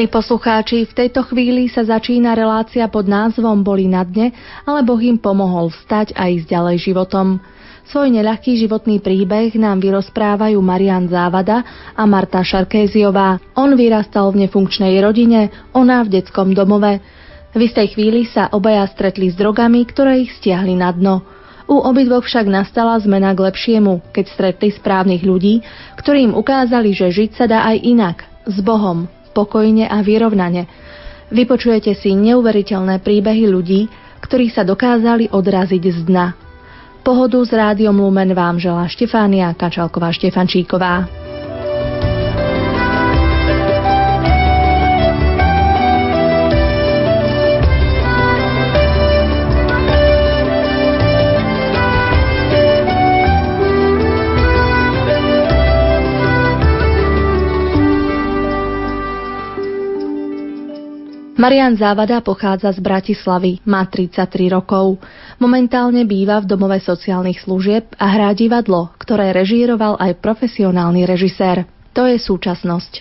Milí poslucháči, v tejto chvíli sa začína relácia pod názvom Boli na dne, ale Boh im pomohol vstať a ísť ďalej životom. Svoj neľahký životný príbeh nám vyrozprávajú Marian Závada a Marta Šarkéziová. On vyrastal v nefunkčnej rodine, ona v detskom domove. V istej chvíli sa obaja stretli s drogami, ktoré ich stiahli na dno. U obidvoch však nastala zmena k lepšiemu, keď stretli správnych ľudí, ktorí im ukázali, že žiť sa dá aj inak, s Bohom, pokojne a vyrovnane. Vypočujete si neuveriteľné príbehy ľudí, ktorí sa dokázali odraziť z dna. Pohodu s rádiom Lumen vám želá Štefánia Kačalková-Štefančíková. Marian Závada pochádza z Bratislavy, má 33 rokov. Momentálne býva v domove sociálnych služieb a hrá divadlo, ktoré režíroval aj profesionálny režisér. To je súčasnosť.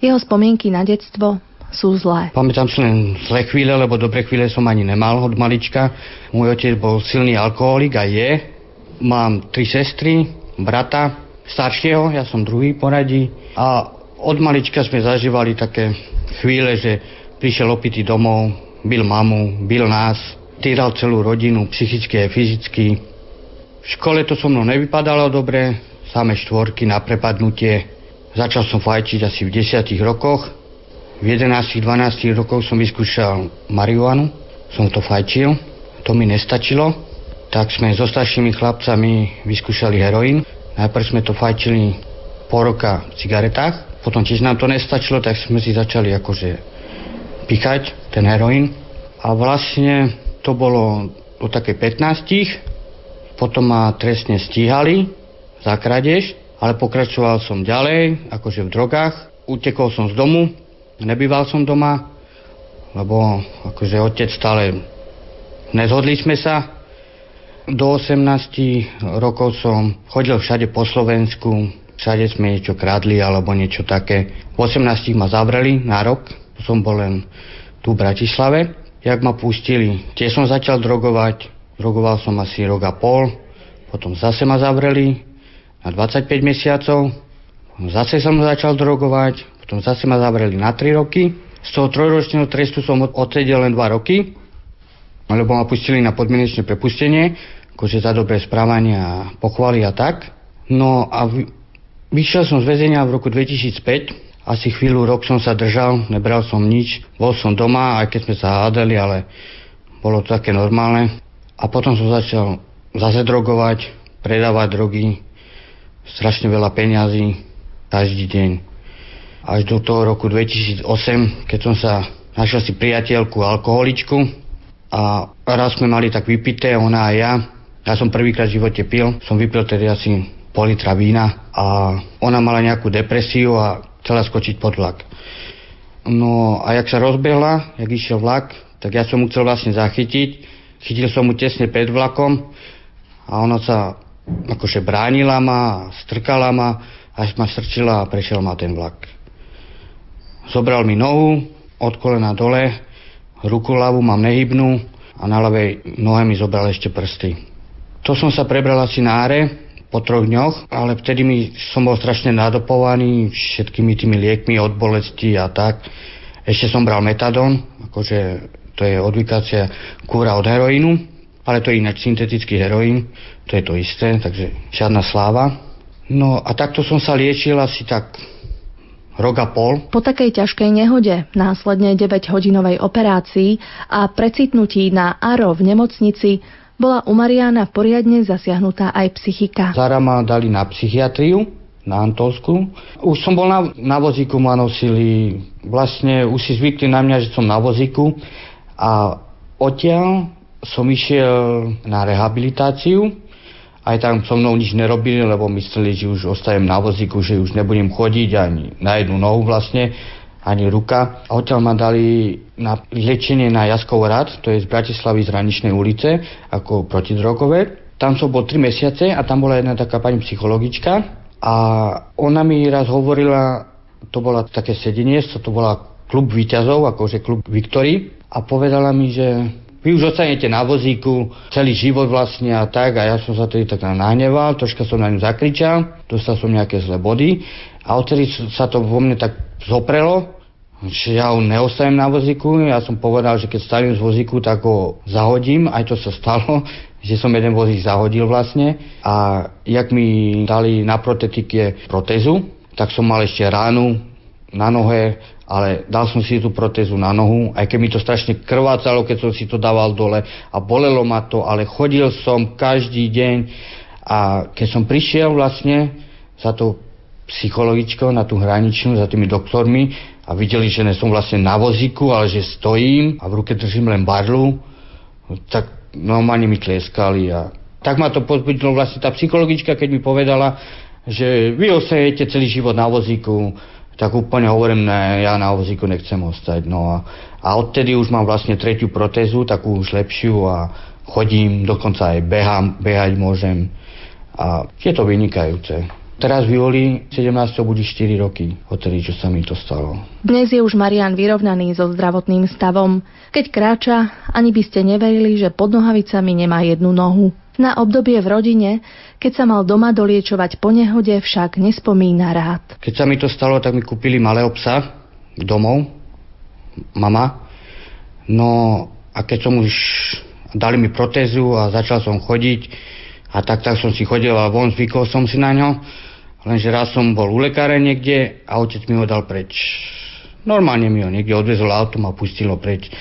Jeho spomienky na detstvo sú zlé. Pamätám si len zlé chvíle, lebo dobre chvíle som ani nemal od malička. Môj otec bol silný alkoholik a je. Mám tri sestry, brata, staršieho, ja som druhý poradí. A od malička sme zažívali také chvíle, že Prišiel opitý domov, bil mamu, bil nás, týral celú rodinu, psychicky a fyzicky. V škole to so mnou nevypadalo dobre, samé štvorky na prepadnutie. Začal som fajčiť asi v 10 rokoch. V 11-12 rokoch som vyskúšal marihuanu, som to fajčil, to mi nestačilo. Tak sme so staršími chlapcami vyskúšali heroín. Najprv sme to fajčili po roka v cigaretách, potom tiež nám to nestačilo, tak sme si začali akože pichať, ten heroín. A vlastne to bolo o také 15. Potom ma trestne stíhali za krádež, ale pokračoval som ďalej, akože v drogách. Utekol som z domu, nebýval som doma, lebo akože otec stále nezhodli sme sa. Do 18 rokov som chodil všade po Slovensku, všade sme niečo kradli alebo niečo také. V 18 ma zavreli na rok, som bol len tu v Bratislave. Jak ma pustili, tiež som začal drogovať. Drogoval som asi rok a pol. Potom zase ma zavreli na 25 mesiacov. Potom zase som začal drogovať. Potom zase ma zavreli na 3 roky. Z toho trojročného trestu som odsedel len 2 roky, lebo ma pustili na podmienečné prepustenie, akože za dobré správanie a pochvály a tak. No a vyšiel som z väzenia v roku 2005 asi chvíľu, rok som sa držal, nebral som nič, bol som doma, aj keď sme sa hádali, ale bolo to také normálne. A potom som začal zase drogovať, predávať drogy, strašne veľa peňazí, každý deň. Až do toho roku 2008, keď som sa našiel si priateľku, alkoholičku a raz sme mali tak vypité, ona a ja. Ja som prvýkrát v živote pil, som vypil tedy asi pol litra vína a ona mala nejakú depresiu a chcela skočiť pod vlak. No a jak sa rozbehla, jak išiel vlak, tak ja som mu chcel vlastne zachytiť. Chytil som mu tesne pred vlakom a ona sa akože bránila ma, strkala ma, až ma strčila a prešiel ma ten vlak. Zobral mi nohu, od kolena dole, ruku ľavú mám nehybnú a na ľavej nohe mi zobral ešte prsty. To som sa prebral asi na áre, po troch dňoch, ale vtedy mi som bol strašne nadopovaný všetkými tými liekmi od bolesti a tak. Ešte som bral metadón, akože to je odvykácia kúra od heroínu, ale to je ináč syntetický heroín, to je to isté, takže žiadna sláva. No a takto som sa liečil asi tak rok a pol. Po takej ťažkej nehode, následne 9-hodinovej operácii a precitnutí na ARO v nemocnici bola u Mariana poriadne zasiahnutá aj psychika. Zara ma dali na psychiatriu, na Antolsku. Už som bol na, na vozíku, ma nosili, vlastne už si zvykli na mňa, že som na vozíku a odtiaľ som išiel na rehabilitáciu, aj tam so mnou nič nerobili, lebo mysleli, že už ostajem na vozíku, že už nebudem chodiť ani na jednu nohu vlastne ani ruka. A odtiaľ ma dali na liečenie na Jaskov rad, to je z Bratislavy z Raničnej ulice, ako protidrogové. Tam som bol 3 mesiace a tam bola jedna taká pani psychologička a ona mi raz hovorila, to bola také sedenie, to bola klub výťazov, akože klub Viktory a povedala mi, že vy už ostanete na vozíku celý život vlastne a tak a ja som sa tedy tak nahneval, troška som na ňu zakričal, dostal som nejaké zlé body a odtedy sa to vo mne tak zoprelo, že ja ho neostavím na vozíku, ja som povedal, že keď stavím z vozíku, tak ho zahodím, aj to sa stalo, že som jeden vozík zahodil vlastne. A jak mi dali na protetike protézu, tak som mal ešte ránu na nohe ale dal som si tú protézu na nohu, aj keď mi to strašne krvácalo, keď som si to dával dole a bolelo ma to, ale chodil som každý deň. A keď som prišiel vlastne za to psychologičkou na tú hraničnú, za tými doktormi a videli, že ne som vlastne na vozíku, ale že stojím a v ruke držím len barlu, tak normálne mi tlieskali a tak ma to pozbudilo vlastne tá psychologička, keď mi povedala, že vy osejete celý život na vozíku, tak úplne hovorím, ne, ja na vozíku nechcem ostať. No a, a odtedy už mám vlastne tretiu protézu, takú už lepšiu a chodím, dokonca aj behám, behať môžem a je to vynikajúce. Teraz v júli 17. bude 4 roky, odtedy, čo sa mi to stalo. Dnes je už Marian vyrovnaný so zdravotným stavom. Keď kráča, ani by ste neverili, že pod nohavicami nemá jednu nohu. Na obdobie v rodine, keď sa mal doma doliečovať po nehode, však nespomína rád. Keď sa mi to stalo, tak mi kúpili malého psa domov, mama. No a keď som už dali mi protézu a začal som chodiť a tak, tak som si chodil a von zvykol som si na ňo. Lenže raz som bol u lekára niekde a otec mi ho dal preč. Normálne mi ho niekde odvezol autom a pustil ho preč.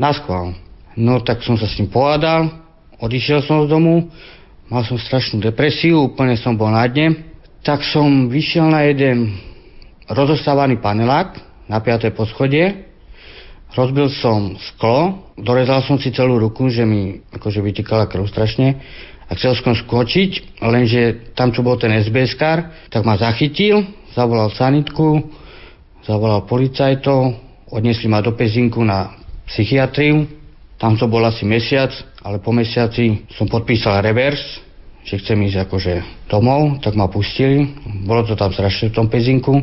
Na schvál. No tak som sa s ním pohádal odišiel som z domu, mal som strašnú depresiu, úplne som bol na dne, tak som vyšiel na jeden rozostávaný panelák na 5. poschodie, rozbil som sklo, dorezal som si celú ruku, že mi akože vytýkala krv strašne a chcel som skočiť, lenže tam, čo bol ten sbs tak ma zachytil, zavolal sanitku, zavolal policajtov, odnesli ma do Pezinku na psychiatriu, tam to bol asi mesiac, ale po mesiaci som podpísal revers, že chcem ísť akože domov, tak ma pustili. Bolo to tam strašne v tom pezinku.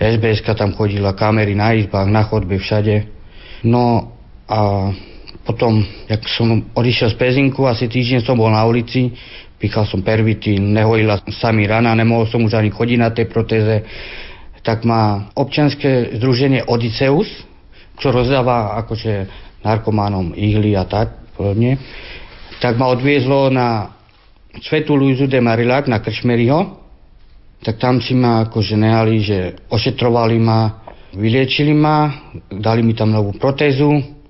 sbs tam chodila, kamery na izbách, na chodbe, všade. No a potom, jak som odišiel z pezinku, asi týždeň som bol na ulici, pichal som pervity, nehojila sa mi rana, nemohol som už ani chodiť na tej protéze, tak má občianske združenie Odysseus, čo rozdáva akože narkománom ihly a tak podobne, tak ma odviezlo na Svetu Luizu de Marillac na Kršmeriho, tak tam si ma akože nehali, že ošetrovali ma, vyliečili ma, dali mi tam novú protézu,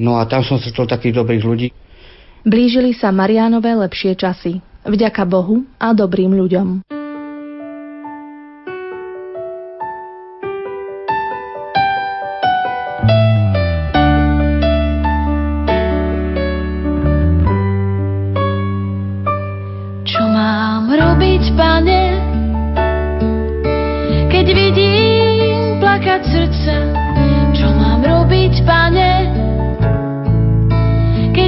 no a tam som stretol takých dobrých ľudí. Blížili sa Marianové lepšie časy. Vďaka Bohu a dobrým ľuďom.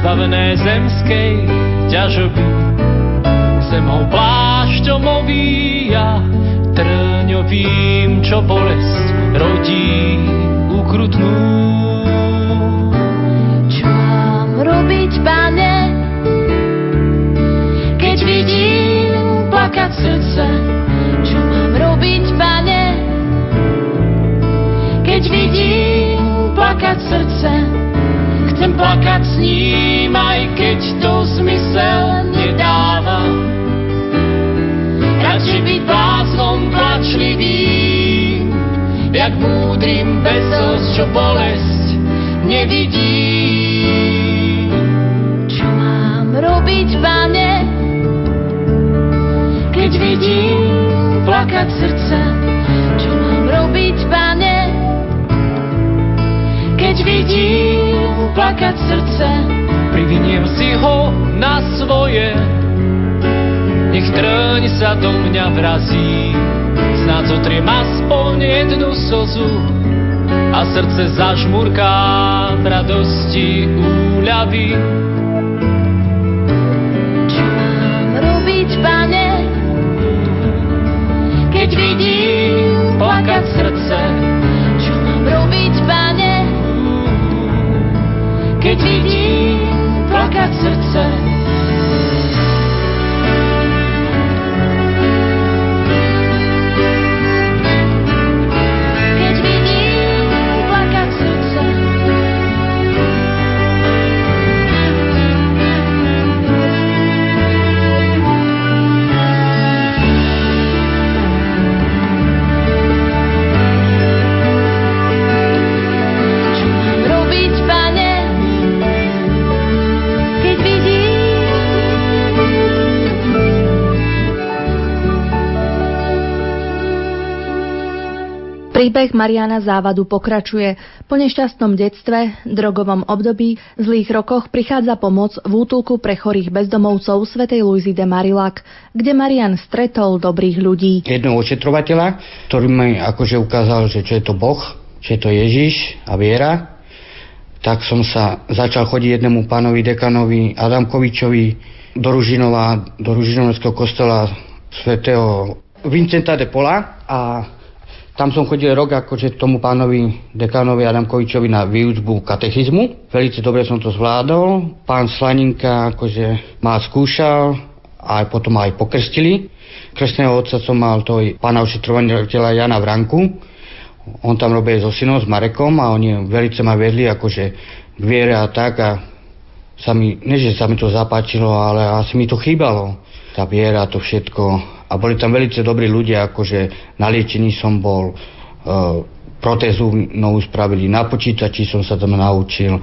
zbavené zemskej ťažoby. Zemou plá plášťom ovíja, trňovým, čo bolesť rodí ukrutnú. Čo mám robiť, pane, keď vidím plakať srdce? Čo mám robiť, pane, keď vidím plakať srdce? Chcem plakať s ním, aj keď to zmysel nedáva. Radšej byť bláznom plačlivým, jak múdrym bez slz, čo bolesť nevidí. Čo mám robiť, pane, keď vidím plakať srdce? Čo mám robiť, pane, keď vidím plakať srdce, priviniem si ho na svoje, nech trň sa do mňa vrazí, snáď zotriem aspoň jednu slzu a srdce zažmurká v radosti úľavy. Čo mám robiť, pane, keď vidím plakať srdce? Keď vidím plakať srdce? Príbeh Mariana Závadu pokračuje. Po nešťastnom detstve, drogovom období, zlých rokoch prichádza pomoc v útulku pre chorých bezdomovcov svätej Luizy de Marilac, kde Marian stretol dobrých ľudí. Jedného ošetrovateľa, ktorý mi akože ukázal, že čo je to Boh, čo je to Ježiš a viera, tak som sa začal chodiť jednému pánovi dekanovi Adamkovičovi do Ružinova, do Ružinovského kostola svätého Vincenta de Pola a tam som chodil rok akože tomu pánovi dekánovi Adamkovičovi na výučbu katechizmu. Veľmi dobre som to zvládol. Pán Slaninka akože ma skúšal a potom aj pokrstili. Krstného otca som mal to pána ošetrovateľa Jana Vranku. On tam robil so synom, s Marekom a oni veľmi ma vedli akože k viere a tak a sa mi, ne že sa mi to zapáčilo, ale asi mi to chýbalo. Tá viera, to všetko a boli tam veľmi dobrí ľudia, akože na som bol, e, protézu novú spravili, na počítači som sa tam naučil,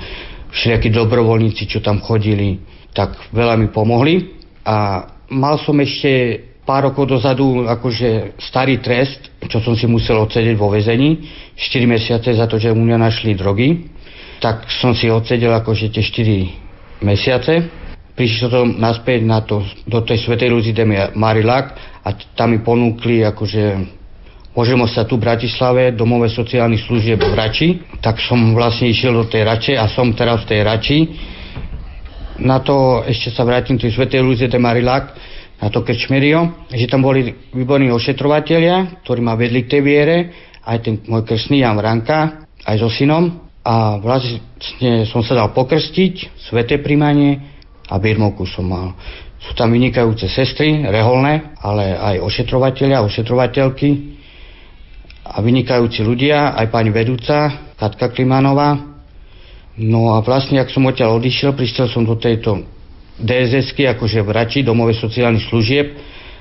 všelijakí dobrovoľníci, čo tam chodili, tak veľa mi pomohli a mal som ešte pár rokov dozadu akože starý trest, čo som si musel odsedeť vo väzení, 4 mesiace za to, že u mňa našli drogy, tak som si odsedel akože tie 4 mesiace. Prišiel som naspäť na to, do tej Svetej Luzi de Marilac a tam mi ponúkli akože môžem sa tu v Bratislave, domové sociálnych služieb v Rači, tak som vlastne išiel do tej Rače a som teraz v tej Rači. Na to ešte sa vrátim tej Svetej Luzie de Marilac, na to Krčmerio, že tam boli výborní ošetrovateľia, ktorí ma vedli k tej viere, aj ten môj krstný Jan Vranka, aj so synom. A vlastne som sa dal pokrstiť, sveté príjmanie a birmovku som mal. Sú tam vynikajúce sestry, reholné, ale aj ošetrovateľia, ošetrovateľky a vynikajúci ľudia, aj pani vedúca, Katka Klimanová. No a vlastne, ak som odtiaľ odišiel, prišiel som do tejto DSS-ky, akože v Rači, domove sociálnych služieb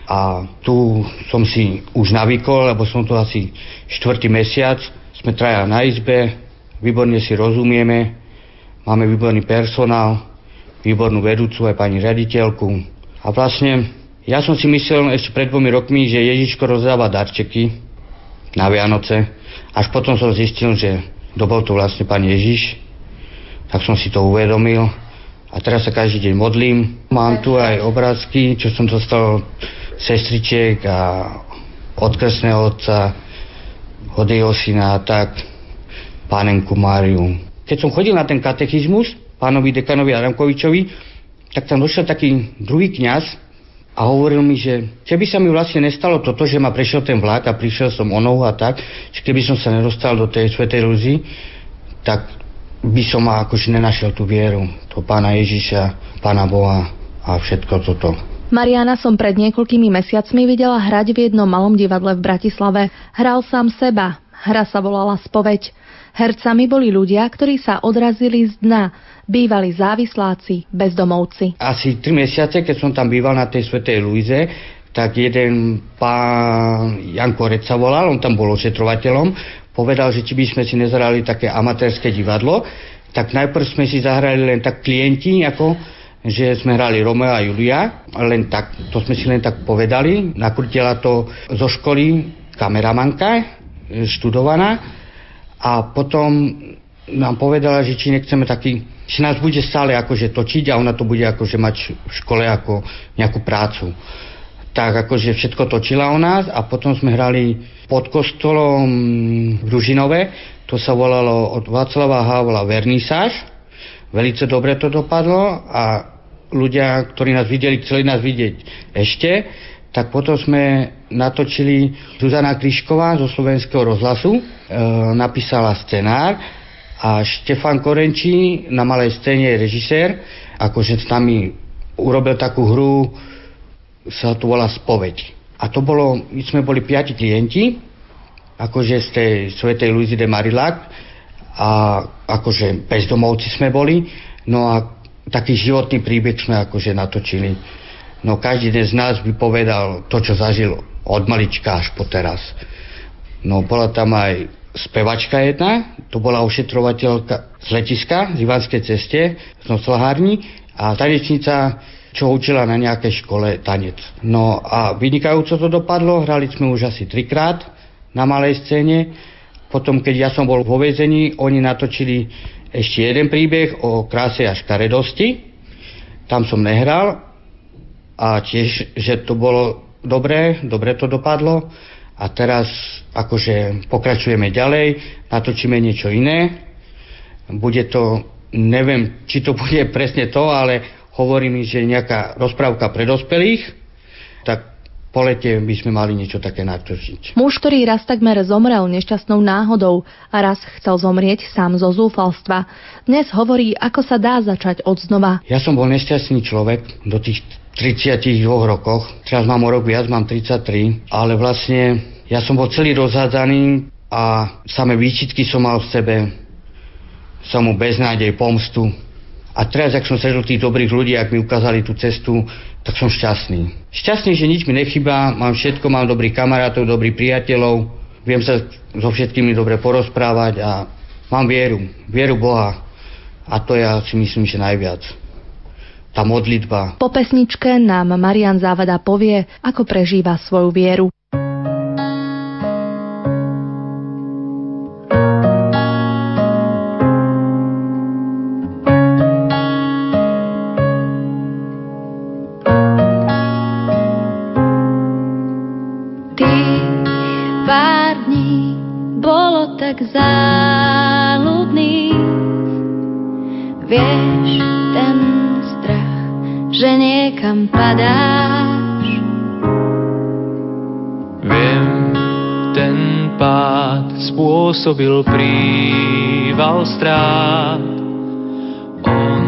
a tu som si už navykol, lebo som tu asi štvrtý mesiac. Sme traja na izbe, výborne si rozumieme, máme výborný personál, výbornú vedúcu aj pani riaditeľku, a vlastne ja som si myslel ešte pred dvomi rokmi, že Ježiško rozdáva darčeky na Vianoce. Až potom som zistil, že dobol to vlastne Pán Ježiš. Tak som si to uvedomil. A teraz sa každý deň modlím. Mám tu aj obrázky, čo som dostal sestričiek a od kresného otca, od jeho syna a tak, pánenku Máriu. Keď som chodil na ten katechizmus, pánovi dekanovi Adamkovičovi, tak tam došiel taký druhý kňaz a hovoril mi, že keby sa mi vlastne nestalo toto, že ma prešiel ten vlak a prišiel som o nohu a tak, že keby som sa nedostal do tej svetej rúzy, tak by som ma akože nenašiel tú vieru, to pána Ježiša, pána Boha a všetko toto. Mariana som pred niekoľkými mesiacmi videla hrať v jednom malom divadle v Bratislave. Hral sám seba. Hra sa volala Spoveď. Hercami boli ľudia, ktorí sa odrazili z dna, bývali závisláci, bezdomovci. Asi tri mesiace, keď som tam býval na tej Svetej Luize, tak jeden pán Janko Rec volal, on tam bol ošetrovateľom, povedal, že či by sme si nezhrali také amatérske divadlo, tak najprv sme si zahrali len tak klienti, ako že sme hrali Romeo a Julia, len tak, to sme si len tak povedali. Nakrutila to zo školy kameramanka, študovaná a potom nám povedala, že či nechceme taký, či nás bude stále akože točiť a ona to bude akože mať v škole ako nejakú prácu. Tak akože všetko točila o nás a potom sme hrali pod kostolom v Ružinove, to sa volalo od Václava Havla Vernisáž. Velice dobre to dopadlo a ľudia, ktorí nás videli, chceli nás vidieť ešte, tak potom sme natočili Zuzana Krišková zo slovenského rozhlasu, e, napísala scenár a Štefan Korenčí na malej scéne je režisér, akože s nami urobil takú hru, sa to volá Spoveď. A to bolo, my sme boli piati klienti, akože z tej Svetej Luizy de Marillac a akože bezdomovci sme boli, no a taký životný príbeh sme akože natočili. No každý z nás by povedal to, čo zažil od malička až po teraz. No bola tam aj spevačka jedna, to bola ošetrovateľka z letiska, z Ivanskej ceste, z noclahárni a tanečnica, čo učila na nejakej škole tanec. No a vynikajúco to dopadlo, hrali sme už asi trikrát na malej scéne. Potom, keď ja som bol vo väzení, oni natočili ešte jeden príbeh o kráse a škaredosti. Tam som nehral a tiež, že to bolo dobré, dobre to dopadlo. A teraz akože pokračujeme ďalej, natočíme niečo iné. Bude to, neviem, či to bude presne to, ale hovorí mi, že nejaká rozprávka pre dospelých, tak po lete by sme mali niečo také natočiť. Muž, ktorý raz takmer zomrel nešťastnou náhodou a raz chcel zomrieť sám zo zúfalstva, dnes hovorí, ako sa dá začať od znova. Ja som bol nešťastný človek do tých 32 rokoch. Teraz mám o rok viac, mám 33, ale vlastne ja som bol celý rozhádzaný a samé výčitky som mal v sebe. Som mu beznádej, pomstu. A teraz, ak som sedel tých dobrých ľudí, ak mi ukázali tú cestu, tak som šťastný. Šťastný, že nič mi nechybá, mám všetko, mám dobrých kamarátov, dobrých priateľov, viem sa so všetkými dobre porozprávať a mám vieru, vieru Boha. A to ja si myslím, že najviac. Tá modlitba. Po pesničke nám Marian Závada povie, ako prežíva svoju vieru. Spôsobil príval strát. On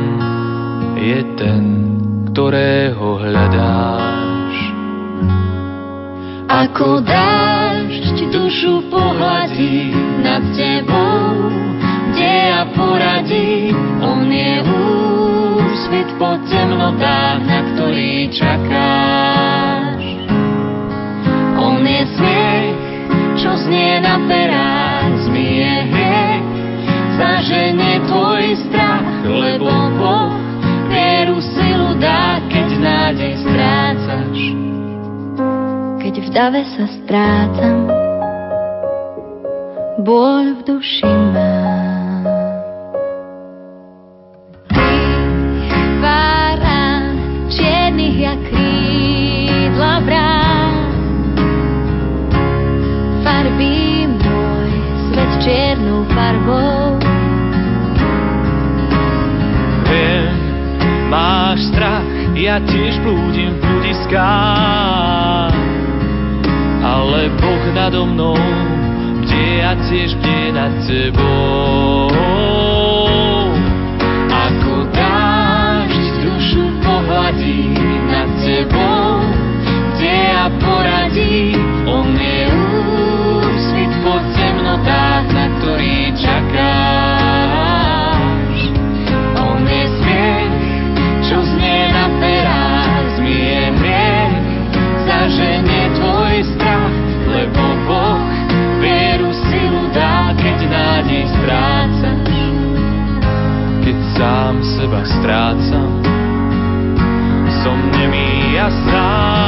je ten, ktorého hľadáš. Ako dážď dušu pohľadí nad tebou, kde ja poradí, on je úsvit po temnotách, na ktorý čakáš. Dave sa strácam, bôľ v duši mám. Čiernou farbou máš strach, ja tiež blúdim v bludiskách. Ale Boh nado mnou, kde ja tiež bdie nad tebou. Ako dážď dušu pohladí nad tebou, kde ja poradí, on je úsvit po temnotách, na ktorý čakáš. sám seba strácam. Som nemý a sám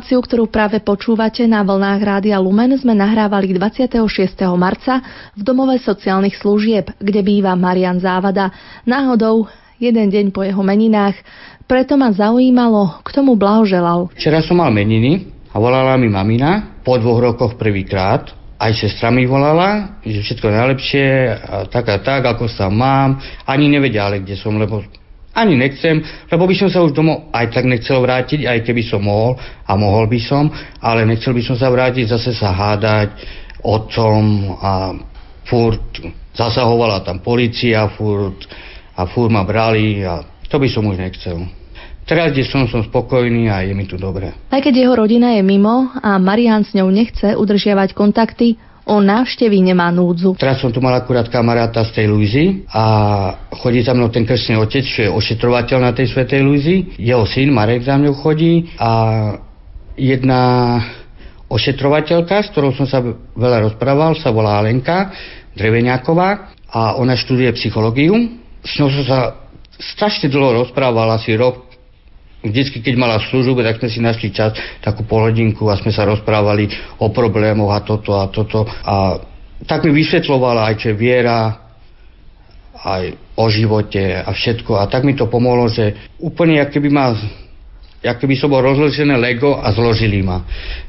Reláciu, ktorú práve počúvate na vlnách Rádia Lumen, sme nahrávali 26. marca v domove sociálnych služieb, kde býva Marian Závada. Náhodou, jeden deň po jeho meninách, preto ma zaujímalo, kto mu blahoželal. Včera som mal meniny a volala mi mamina po dvoch rokoch prvýkrát. Aj sestra mi volala, že všetko najlepšie, a tak a tak, ako sa mám. Ani nevedia, ale kde som, lebo ani nechcem, lebo by som sa už domov aj tak nechcel vrátiť, aj keby som mohol a mohol by som, ale nechcel by som sa vrátiť, zase sa hádať otcom a furt zasahovala tam policia, furt a furt ma brali a to by som už nechcel. Teraz, kde som, som spokojný a je mi tu dobre. Aj keď jeho rodina je mimo a Marian s ňou nechce udržiavať kontakty, on návštevy nemá núdzu. Teraz som tu mal akurát kamaráta z tej Luizy a chodí za mnou ten krstný otec, čo je ošetrovateľ na tej Svetej Luizy. Jeho syn Marek za mňou chodí a jedna ošetrovateľka, s ktorou som sa veľa rozprával, sa volá Alenka Dreveniaková a ona študuje psychológiu. S ňou som sa strašne dlho rozprával, asi rok, vždycky, keď mala službu, tak sme si našli čas, takú polhodinku a sme sa rozprávali o problémoch a toto a toto. A tak mi vysvetlovala aj, čo viera, aj o živote a všetko. A tak mi to pomohlo, že úplne, jak keby ma jak keby som bol rozložené Lego a zložili ma.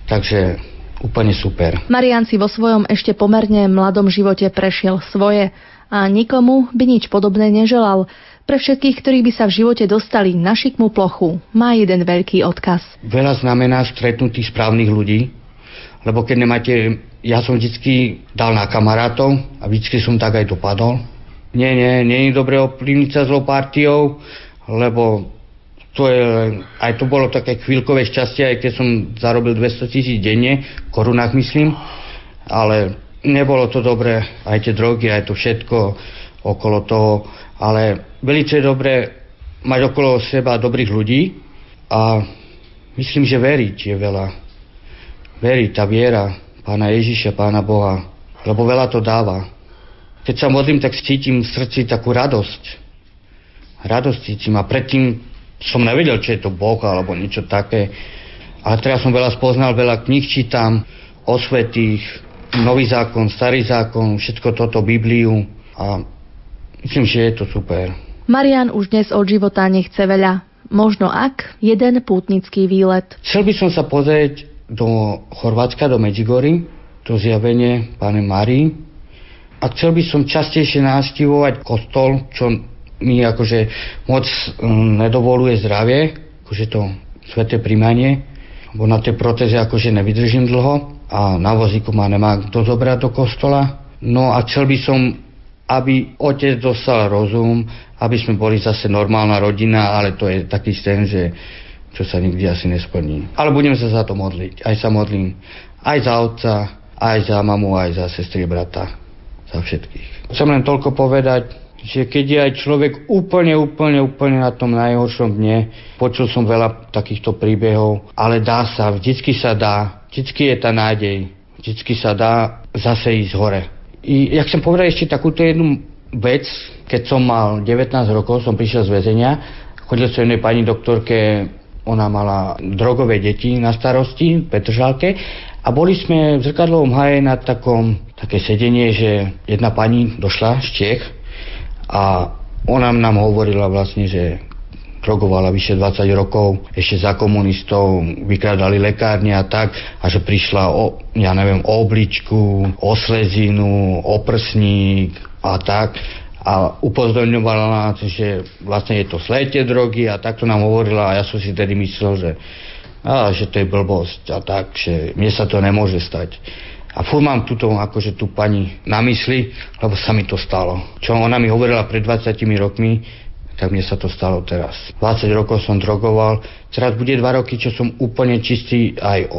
Takže úplne super. Marian si vo svojom ešte pomerne mladom živote prešiel svoje a nikomu by nič podobné neželal. Pre všetkých, ktorí by sa v živote dostali na šikmú plochu, má jeden veľký odkaz. Veľa znamená stretnúť tých správnych ľudí, lebo keď nemáte, ja som vždycky dal na kamarátov a vždycky som tak aj dopadol. Nie, nie, nie je dobre ovplyvniť sa zlou partiou, lebo to je, aj to bolo také chvíľkové šťastie, aj keď som zarobil 200 tisíc denne, v korunách myslím, ale nebolo to dobré, aj tie drogy, aj to všetko okolo toho, ale velice je dobré mať okolo seba dobrých ľudí a myslím, že veriť je veľa. Veriť, tá viera Pána Ježiša, Pána Boha, lebo veľa to dáva. Keď sa modlím, tak cítim v srdci takú radosť. Radosť cítim a predtým som nevedel, či je to Boh alebo niečo také. Ale teraz som veľa spoznal, veľa kníh čítam o svetých, nový zákon, starý zákon, všetko toto, Bibliu a myslím, že je to super. Marian už dnes od života nechce veľa. Možno ak jeden pútnický výlet. Chcel by som sa pozrieť do Chorvátska, do Medzigory, to zjavenie Pane Marii. A chcel by som častejšie navštívovať kostol, čo mi akože moc mm, nedovoluje zdravie, akože to sveté príjmanie, bo na tej protéze akože nevydržím dlho a na vozíku ma nemá kto zobrať do kostola. No a chcel by som, aby otec dostal rozum, aby sme boli zase normálna rodina, ale to je taký sen, že čo sa nikdy asi nesplní. Ale budem sa za to modliť. Aj sa modlím. Aj za otca, aj za mamu, aj za sestry brata. Za všetkých. Chcem len toľko povedať, že keď je aj človek úplne, úplne, úplne na tom najhoršom dne, počul som veľa takýchto príbehov, ale dá sa, vždycky sa dá, vždycky je tá nádej, vždycky sa dá zase ísť hore. I ja chcem povedať ešte takúto jednu vec. Keď som mal 19 rokov, som prišiel z väzenia. Chodil som jednej pani doktorke, ona mala drogové deti na starosti v Petržalke a boli sme v zrkadlovom haje na takom, také sedenie, že jedna pani došla z Čech a ona nám hovorila vlastne, že drogovala vyše 20 rokov, ešte za komunistov vykradali lekárne a tak, a že prišla o, ja neviem, o obličku, o slezinu, o prsník a tak a upozorňovala nás, že vlastne je to slete drogy a takto nám hovorila a ja som si tedy myslel, že, a, že to je blbosť a tak, že mne sa to nemôže stať. A furt mám túto, akože tú pani na mysli, lebo sa mi to stalo. Čo ona mi hovorila pred 20 rokmi, tak mne sa to stalo teraz. 20 rokov som drogoval, teraz bude 2 roky, čo som úplne čistý aj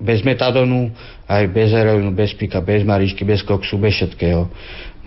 bez metadonu, aj bez heroínu, bez pika, bez marišky, bez koksu, bez všetkého.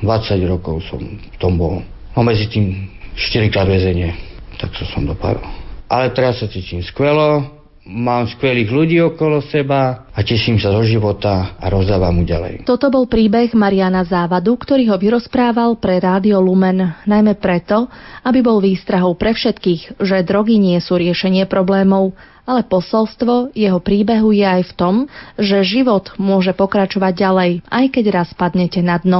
20 rokov som v tom bol. No medzi tým 4 krát väzenie. Tak to som dopadol. Ale teraz sa cítim skvelo, mám skvelých ľudí okolo seba a teším sa zo života a rozdávam mu ďalej. Toto bol príbeh Mariana Závadu, ktorý ho vyrozprával pre Rádio Lumen, najmä preto, aby bol výstrahou pre všetkých, že drogy nie sú riešenie problémov, ale posolstvo jeho príbehu je aj v tom, že život môže pokračovať ďalej, aj keď raz padnete na dno.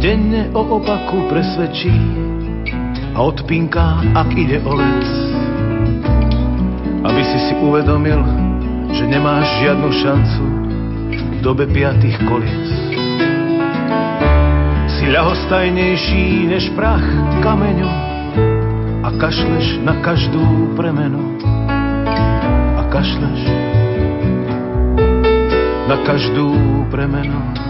denne o opaku presvedčí a odpinká, ak ide o lec. Aby si si uvedomil, že nemáš žiadnu šancu v dobe piatých koliec. Si ľahostajnejší než prach kameňu a kašleš na každú premenu. A kašleš na každú premenu.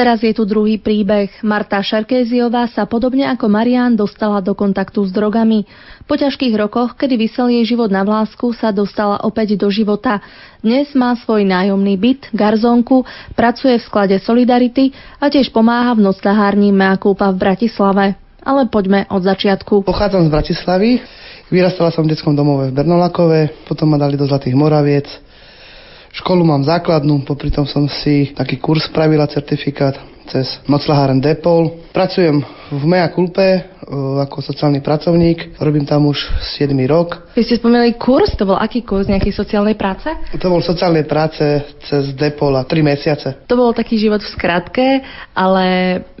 Teraz je tu druhý príbeh. Marta Šarkéziová sa podobne ako Marian dostala do kontaktu s drogami. Po ťažkých rokoch, kedy vysel jej život na vlásku, sa dostala opäť do života. Dnes má svoj nájomný byt, garzónku, pracuje v sklade Solidarity a tiež pomáha v noclahárni Mea Culpa v Bratislave. Ale poďme od začiatku. Pochádzam z Bratislavy, vyrastala som v detskom domove v Bernolakove, potom ma dali do Zlatých Moraviec, Školu mám základnú, popri tom som si taký kurz spravila, certifikát cez noclaháren Depol. Pracujem v Mea Kulpe, ako sociálny pracovník. Robím tam už 7 rok. Vy ste spomínali kurz, to bol aký kurz, nejakej sociálnej práce? To bol sociálnej práce cez Depol a 3 mesiace. To bol taký život v skratke, ale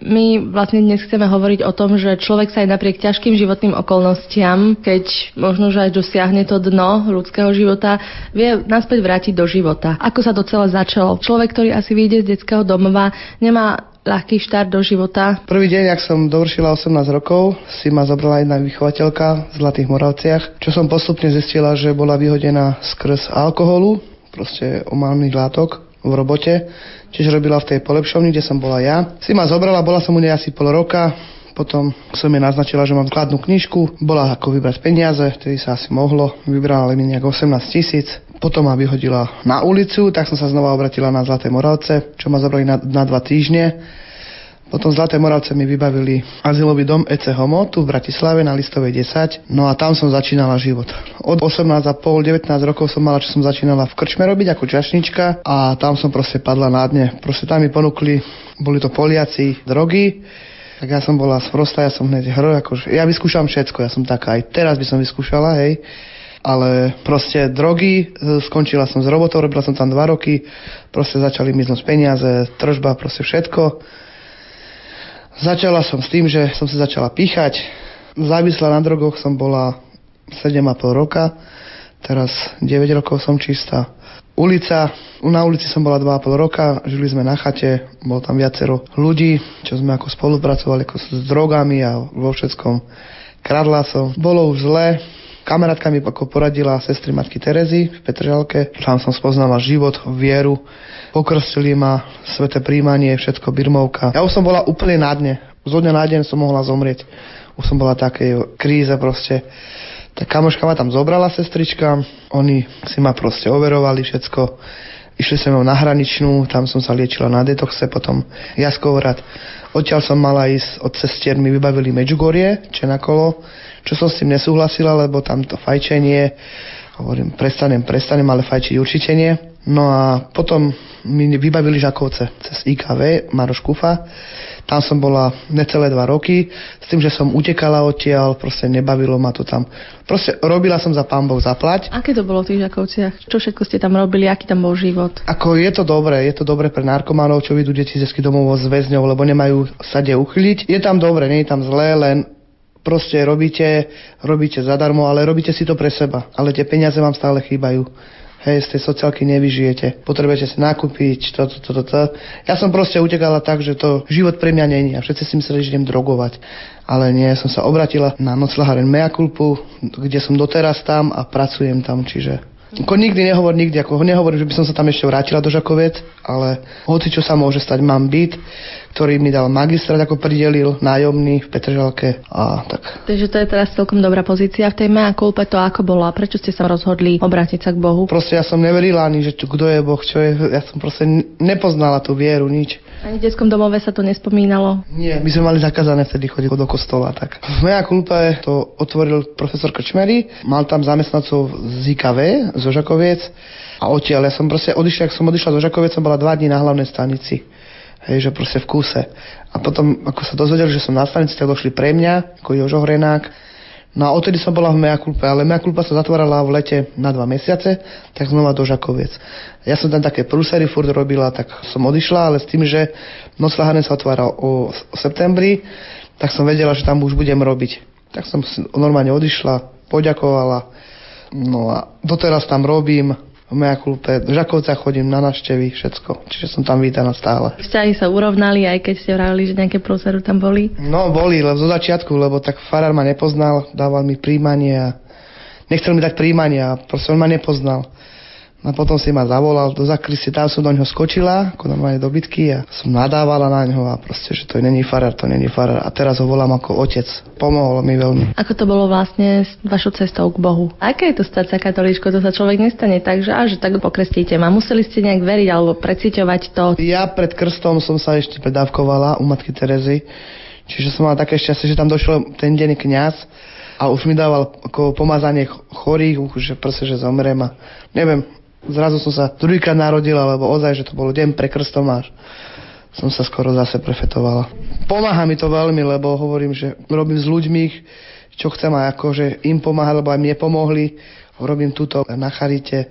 my vlastne dnes chceme hovoriť o tom, že človek sa aj napriek ťažkým životným okolnostiam, keď možno, že aj dosiahne to dno ľudského života, vie naspäť vrátiť do života. Ako sa to celé začalo? Človek, ktorý asi vyjde z detského domova, nemá ľahký štart do života? Prvý deň, ak som dovršila 18 rokov, si ma zobrala jedna vychovateľka v Zlatých Moravciach, čo som postupne zistila, že bola vyhodená skrz alkoholu, proste omálnych látok v robote. Čiže robila v tej polepšovni, kde som bola ja. Si ma zobrala, bola som u nej asi pol roka, potom som jej naznačila, že mám skladnú knižku, bola ako vybrať peniaze, vtedy sa asi mohlo, vybrala mi nejak 18 tisíc, potom ma vyhodila na ulicu, tak som sa znova obratila na Zlaté Moravce, čo ma zobrali na, na dva týždne. Potom Zlaté Moravce mi vybavili azylový dom EC Homo tu v Bratislave na Listovej 10. No a tam som začínala život. Od 18,5, 19 rokov som mala, čo som začínala v krčme robiť ako čašnička a tam som proste padla na dne. Proste tam mi ponúkli, boli to Poliaci, drogy, tak ja som bola sprostá, ja som hneď hro, akože, ja vyskúšam všetko, ja som taká, aj teraz by som vyskúšala, hej ale proste drogy, e, skončila som s robotou, robila som tam dva roky, proste začali miznúť peniaze, tržba, proste všetko. Začala som s tým, že som sa začala píchať. Závislá na drogoch som bola 7,5 roka, teraz 9 rokov som čistá. Ulica, na ulici som bola 2,5 roka, žili sme na chate, bolo tam viacero ľudí, čo sme ako spolupracovali ako s drogami a vo všetkom. Kradla som, bolo už zle, Kamarátka mi ako poradila sestry matky Terezy v Petržalke. Tam som spoznala život, vieru. Pokrstili ma, sveté príjmanie, všetko birmovka. Ja už som bola úplne na dne. Zo dňa na deň som mohla zomrieť. Už som bola také kríze proste. Tak kamoška ma tam zobrala, sestrička. Oni si ma proste overovali všetko. Išli sme na hraničnú, tam som sa liečila na detoxe, potom Jaskovrat. Odtiaľ som mala ísť, od cestier mi vybavili Medžugorie, Čenakolo čo som s tým nesúhlasila, lebo tam to fajčenie, hovorím, prestanem, prestanem, ale fajčiť určite nie. No a potom mi vybavili Žakovce cez IKV, Maroš Kufa. Tam som bola necelé dva roky, s tým, že som utekala odtiaľ, proste nebavilo ma to tam. Proste robila som za pán Boh zaplať. Aké to bolo v tých Žakovciach? Čo všetko ste tam robili? Aký tam bol život? Ako je to dobré, je to dobré pre narkomanov, čo vidú deti z domov s väzňov, lebo nemajú sa kde uchyliť. Je tam dobre, nie je tam zlé, len proste robíte, robíte zadarmo, ale robíte si to pre seba. Ale tie peniaze vám stále chýbajú. Hej, z tej sociálky nevyžijete. Potrebujete si nakúpiť, to, to, to. Ja som proste utekala tak, že to život pre mňa není a všetci si mysleli, že idem drogovať. Ale nie, som sa obratila na noclaharen Mea kde som doteraz tam a pracujem tam, čiže ako nikdy nehovor, nikdy, ako nehovorím, že by som sa tam ešte vrátila do Žakoviec, ale hoci čo sa môže stať, mám byt, ktorý mi dal magistrát, ako pridelil, nájomný v Petržalke a tak. Takže to je teraz celkom dobrá pozícia v tej mea kulpe to ako bolo a prečo ste sa rozhodli obrátiť sa k Bohu? Proste ja som neverila ani, že kto je Boh, čo je, ja som proste nepoznala tú vieru, nič Ani v detskom domove sa to nespomínalo? Nie, my sme mali zakázané vtedy chodiť do kostola. Tak. V moja kulpe to otvoril profesor Krčmery, mal tam zamestnancov z IKV, zo Žakoviec a odtiaľ. Ja som proste odišiel, ak som odišla do Žakoviec, som bola dva dní na hlavnej stanici. Hej, že proste v kúse. A potom, ako sa dozvedeli, že som na stanici, tak došli pre mňa, ako Jožo Hrenák, No a odtedy som bola v Mea Culpa, ale Mea Culpa sa zatvárala v lete na dva mesiace, tak znova do Žakoviec. Ja som tam také prúsery furt robila, tak som odišla, ale s tým, že noc sa otvára o, o septembri, tak som vedela, že tam už budem robiť. Tak som normálne odišla, poďakovala, no a doteraz tam robím, Mea Culpe. V Žakovca chodím na návštevy, všetko. Čiže som tam vítaná stále. Vzťahy sa urovnali, aj keď ste vravili, že nejaké prúseru tam boli? No, boli, lebo zo začiatku, lebo tak farár ma nepoznal, dával mi príjmanie a nechcel mi dať príjmanie a proste on ma nepoznal. A potom si ma zavolal do zakristie, tam som do ňoho skočila, ako normálne do bitky a som nadávala na ňo a proste, že to není farár, to není farár. A teraz ho volám ako otec. Pomohol mi veľmi. Ako to bolo vlastne s vašou cestou k Bohu? Aké je to stať sa katolíčko? To sa človek nestane tak, že, až tak pokrestíte ma. Museli ste nejak veriť alebo preciťovať to? Ja pred krstom som sa ešte predávkovala u matky Terezy. Čiže som mal také šťastie, že tam došiel ten deň kňaz a už mi dával ako pomazanie chorých, že proste, že zomrem a neviem, Zrazu som sa druhýkrát narodila, lebo ozaj, že to bolo deň pre krstom až som sa skoro zase prefetovala. Pomáha mi to veľmi, lebo hovorím, že robím s ľuďmi, čo chcem aj akože im pomáhať, lebo aj mne pomohli. Robím túto na Charite,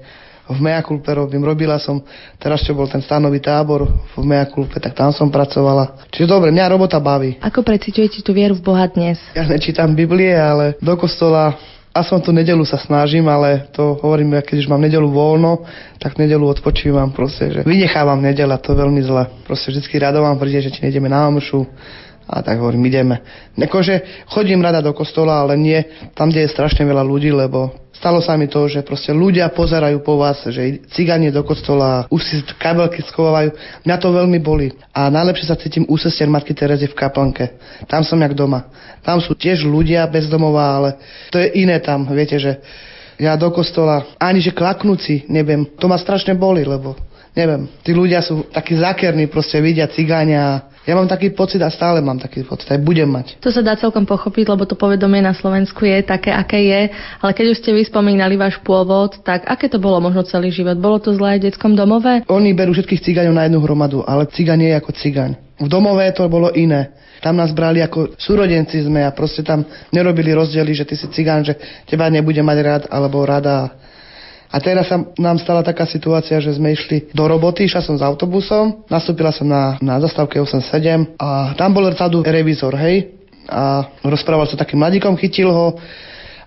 v Meakulpe robím, robila som, teraz čo bol ten stanový tábor v Meakulpe, tak tam som pracovala. Čiže dobre, mňa robota baví. Ako precitujete tú vieru v Boha dnes? Ja nečítam Biblie, ale do kostola Aspoň tú nedelu sa snažím, ale to hovorím, keď už mám nedelu voľno, tak nedelu odpočívam proste, že vynechávam nedela, to veľmi zle. Proste vždycky rado príde, že či nejdeme na omšu, a tak hovorím, ideme. Nekože chodím rada do kostola, ale nie tam, kde je strašne veľa ľudí, lebo stalo sa mi to, že proste ľudia pozerajú po vás, že ciganie do kostola, už si kabelky schovávajú. Mňa to veľmi boli. A najlepšie sa cítim u sestier Matky Terezy v kaplnke. Tam som jak doma. Tam sú tiež ľudia bezdomová, ale to je iné tam, viete, že ja do kostola, ani že klaknúci, neviem, to ma strašne boli, lebo neviem, tí ľudia sú takí zákerní, proste vidia cigáňa ja mám taký pocit a stále mám taký pocit, aj budem mať. To sa dá celkom pochopiť, lebo to povedomie na Slovensku je také, aké je, ale keď už ste vyspomínali váš pôvod, tak aké to bolo možno celý život? Bolo to zlé v detskom domove? Oni berú všetkých cigaňov na jednu hromadu, ale cigaň nie je ako cigaň. V domove to bolo iné. Tam nás brali ako súrodenci sme a proste tam nerobili rozdiely, že ty si cigán, že teba nebude mať rád alebo rada a teraz sa nám stala taká situácia, že sme išli do roboty, išla som s autobusom, nastúpila som na, na zastávke 87 a tam bol vzadu revizor, hej, a rozprával sa takým mladíkom, chytil ho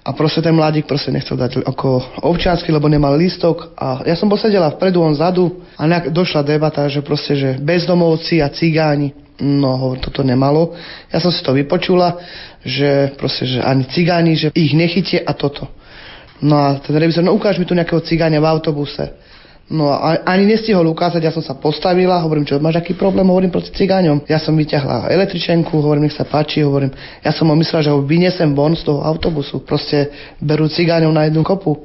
a proste ten mladík proste nechcel dať ako občiansky, lebo nemal lístok a ja som posedela vpredu, on zadu a nejak došla debata, že proste, že bezdomovci a cigáni, no toto nemalo. Ja som si to vypočula, že proste, že ani cigáni, že ich nechytie a toto. No a ten revizor, no ukáž mi tu nejakého cigáňa v autobuse. No a ani nestihol ukázať, ja som sa postavila, hovorím, čo máš aký problém, hovorím proti cigáňom. Ja som vyťahla električenku, hovorím, nech sa páči, hovorím, ja som ho myslel, že ho vyniesem von z toho autobusu. Proste berú cigáňov na jednu kopu.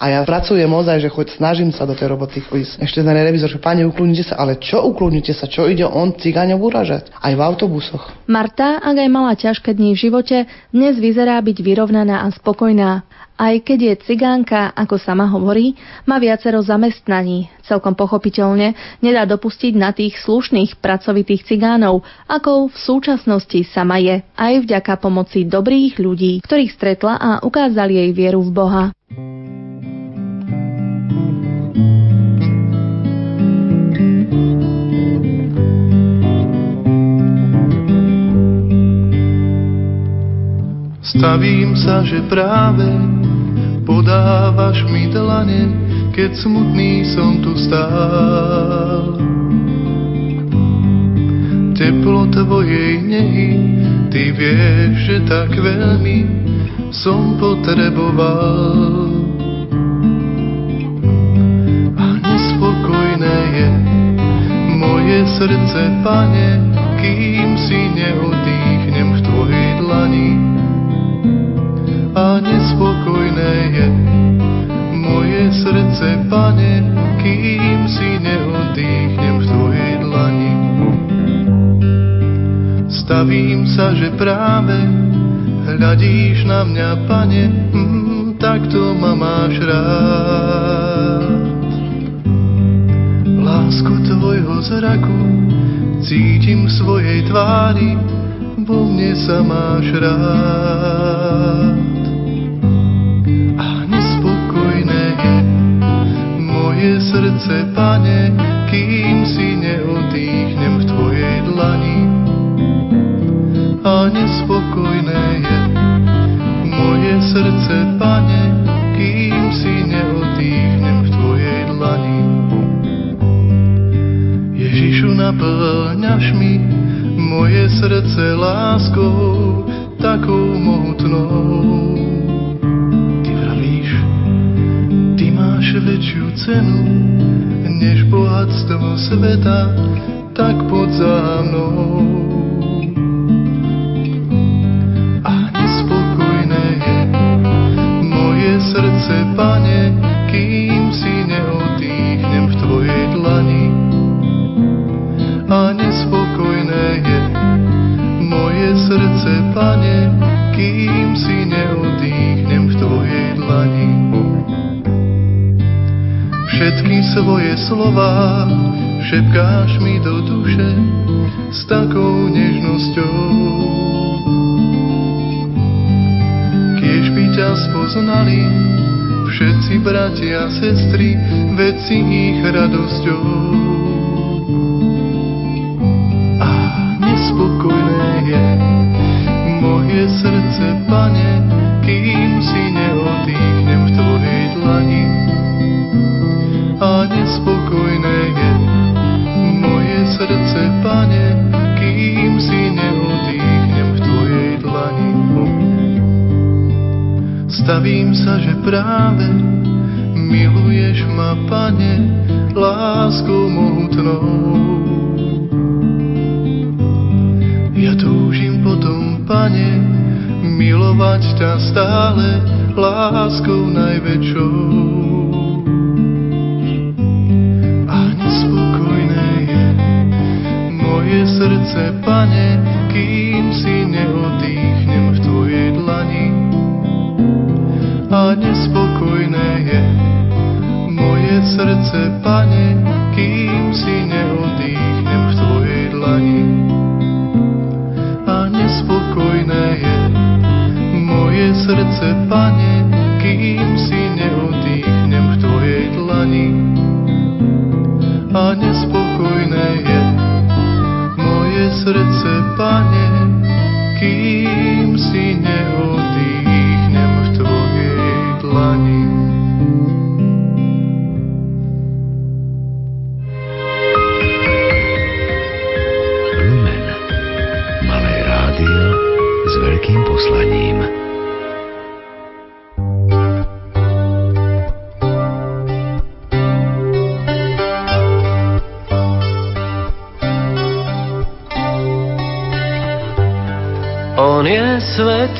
A ja pracujem ozaj, že choď, snažím sa do tej roboty ísť. Ešte ten revizor, že pani, ukludnite sa, ale čo ukludnite sa, čo ide on cigáňov uražať? Aj v autobusoch. Marta, ak aj mala ťažké dni v živote, dnes vyzerá byť vyrovnaná a spokojná. Aj keď je cigánka, ako sama hovorí, má viacero zamestnaní. Celkom pochopiteľne nedá dopustiť na tých slušných pracovitých cigánov, ako v súčasnosti sama je, aj vďaka pomoci dobrých ľudí, ktorých stretla a ukázali jej vieru v Boha. Stavím sa, že práve podávaš mi dlane, keď smutný som tu stál. Teplo tvojej nehy, ty vieš, že tak veľmi som potreboval. A nespokojné je moje srdce, pane, kým si neodýchnem v tvojej dlani a nespokojné je moje srdce, pane, kým si neodýchnem v tvojej dlani. Stavím sa, že práve hľadíš na mňa, pane, mm, takto ma máš rád. Lásku tvojho zraku cítim v svojej tvári, vo mne sa máš rád. Moje srdce, pane, kým si neodýchnem v tvojej dlani. A nespokojné je moje srdce, pane, kým si neodýchnem v tvojej dlani. Ježišu, naplňaš mi moje srdce láskou takou mohutnou. Väčšiu cenu, než bohatstvo sveta, tak pod za mnou. A nespokojné je moje srdce, pane, svoje slova šepkáš mi do duše s takou nežnosťou. Kiež by ťa spoznali všetci bratia a sestry, veci ich radosťou. A nespokojné je moje srdce, pane, Stavím sa, že práve miluješ ma, pane, láskou mohutnou. Ja túžim potom, pane, milovať ťa stále láskou najväčšou. Srdce, pane, kým si neodýchnem v tvojej dlani. A nespokojné je moje srdce, pane, kým si neodýchnem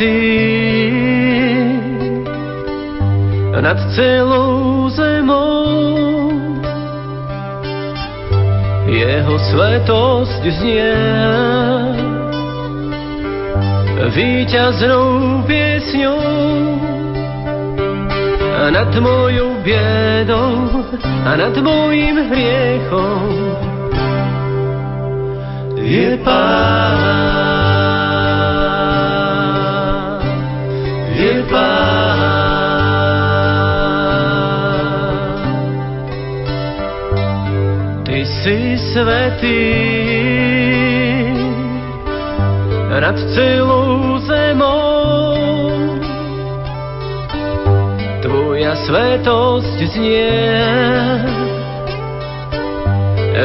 svetý nad celou zemou. Jeho svetosť znie víťaznou piesňou a nad mojou biedou a nad mojím hriechom je Pán, svetý nad celou zemou. Tvoja svetosť znie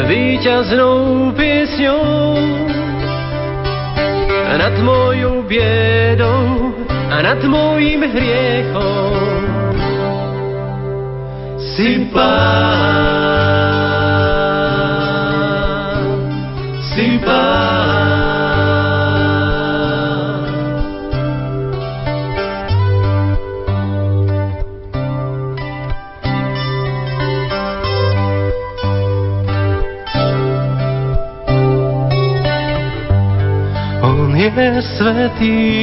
víťaznou piesňou nad mojou biedou a nad mojím hriechom. Si Pán, ti.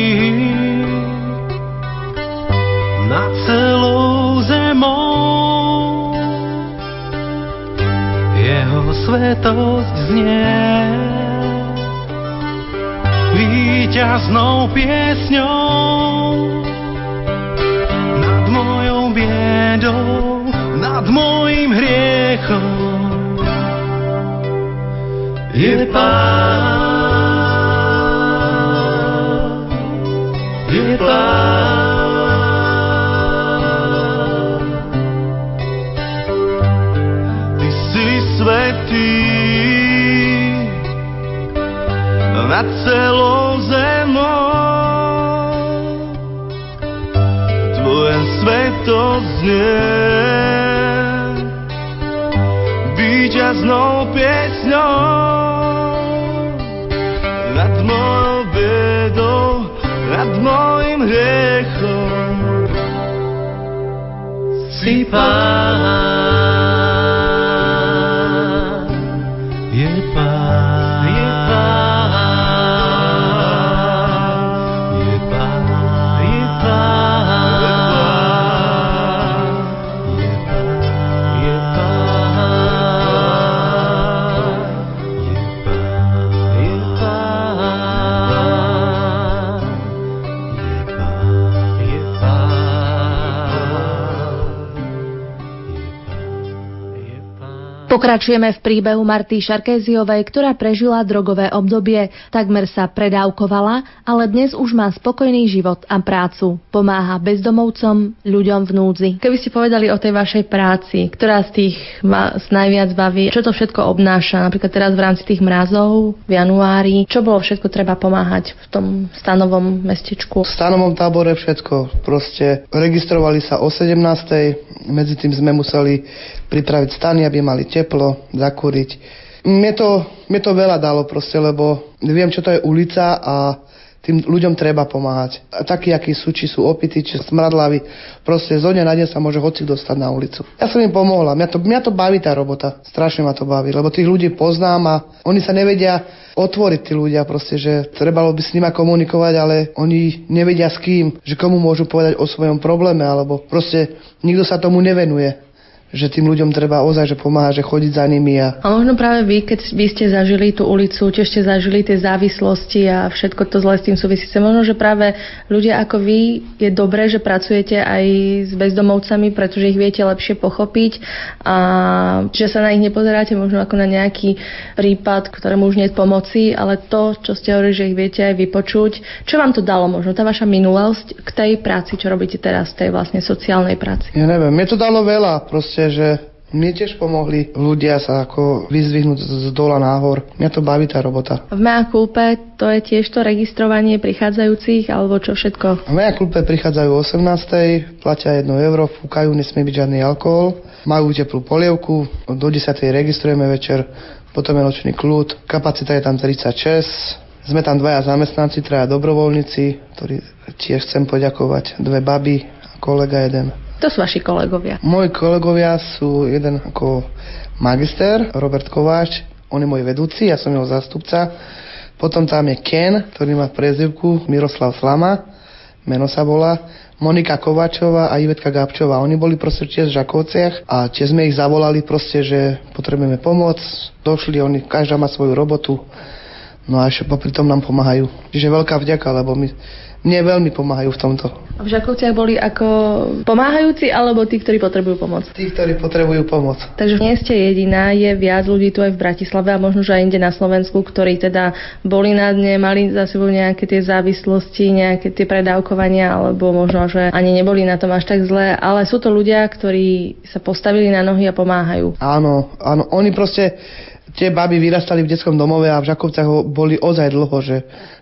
Pokračujeme v príbehu Marty Šarkéziovej, ktorá prežila drogové obdobie, takmer sa predávkovala, ale dnes už má spokojný život a prácu. Pomáha bezdomovcom, ľuďom v núdzi. Keby ste povedali o tej vašej práci, ktorá z tých vás najviac baví, čo to všetko obnáša, napríklad teraz v rámci tých mrazov v januári, čo bolo všetko treba pomáhať v tom stanovom mestečku? V stanovom tábore všetko. Proste registrovali sa o 17. Medzi tým sme museli pripraviť stany, aby mali teplo, zakúriť. Mne to, mne to veľa dalo proste, lebo viem, čo to je ulica a tým ľuďom treba pomáhať. A takí, akí sú, či sú opity, či smradlaví, proste zo dňa na deň sa môže hoci dostať na ulicu. Ja som im pomohla, mňa to, mňa to baví tá robota, strašne ma to baví, lebo tých ľudí poznám a oni sa nevedia otvoriť tí ľudia proste, že trebalo by s nima komunikovať, ale oni nevedia s kým, že komu môžu povedať o svojom probléme, alebo proste nikto sa tomu nevenuje že tým ľuďom treba ozaj že pomáhať, že chodiť za nimi. A... A možno práve vy, keď vy ste zažili tú ulicu, tiež ste zažili tie závislosti a všetko to zle s tým súvisíce, možno, že práve ľudia ako vy je dobré, že pracujete aj s bezdomovcami, pretože ich viete lepšie pochopiť a že sa na nich nepozeráte možno ako na nejaký prípad, ktorému už nie je pomoci, ale to, čo ste hovorili, že ich viete aj vypočuť. Čo vám to dalo možno, tá vaša minulosť k tej práci, čo robíte teraz, tej vlastne sociálnej práci? Ja neviem, mne to dalo veľa, proste že mne tiež pomohli ľudia sa ako vyzvihnúť z dola náhor. Mňa to baví tá robota. V Mea Culpe to je tiež to registrovanie prichádzajúcich, alebo čo všetko? V Mea Culpe prichádzajú o 18. platia 1 euro, fúkajú, nesmie byť žiadny alkohol, majú teplú polievku, do 10. registrujeme večer, potom je nočný kľud, kapacita je tam 36, sme tam dvaja zamestnanci, traja dobrovoľníci, ktorí tiež chcem poďakovať, dve baby a kolega jeden. To sú vaši kolegovia. Moji kolegovia sú jeden ako magister, Robert Kováč, on je môj vedúci, ja som jeho zástupca. Potom tam je Ken, ktorý má prezivku Miroslav Slama, meno sa volá. Monika Kovačová a Ivetka Gabčová. Oni boli proste tiež v Žakovciach a tiež sme ich zavolali proste, že potrebujeme pomoc. Došli, oni, každá má svoju robotu. No a ešte popri tom nám pomáhajú. Čiže veľká vďaka, lebo my, mne veľmi pomáhajú v tomto. A v Žakovciach boli ako pomáhajúci alebo tí, ktorí potrebujú pomoc? Tí, ktorí potrebujú pomoc. Takže nie ste jediná, je viac ľudí tu aj v Bratislave a možno, že aj inde na Slovensku, ktorí teda boli na dne, mali za sebou nejaké tie závislosti, nejaké tie predávkovania, alebo možno, že ani neboli na tom až tak zle, ale sú to ľudia, ktorí sa postavili na nohy a pomáhajú. Áno, áno, oni proste tie baby vyrastali v detskom domove a v Žakovcach boli ozaj dlho, že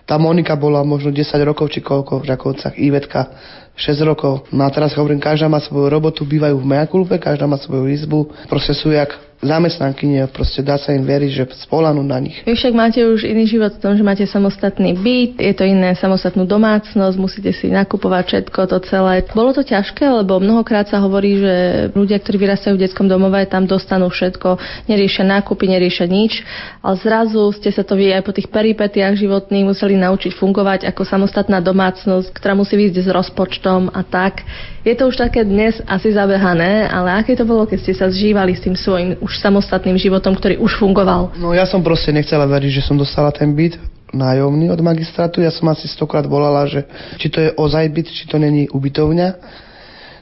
tá Monika bola možno 10 rokov či koľko v Žakovcach, Ivetka 6 rokov. No a teraz hovorím, každá má svoju robotu, bývajú v Mejakulpe, každá má svoju izbu, proste sú jak zamestnankyne, proste dá sa im veriť, že spolanú na nich. Vy však máte už iný život v tom, že máte samostatný byt, je to iné samostatnú domácnosť, musíte si nakupovať všetko to celé. Bolo to ťažké, lebo mnohokrát sa hovorí, že ľudia, ktorí vyrastajú v detskom domove, tam dostanú všetko, neriešia nákupy, neriešia nič, ale zrazu ste sa to vy aj po tých peripetiách životných museli naučiť fungovať ako samostatná domácnosť, ktorá musí výjsť s rozpočtom a tak. Je to už také dnes asi zabehané, ale aké to bolo, keď ste sa zžívali s tým svojim už samostatným životom, ktorý už fungoval? No ja som proste nechcela veriť, že som dostala ten byt nájomný od magistrátu. Ja som asi stokrát volala, že či to je ozaj byt, či to není ubytovňa.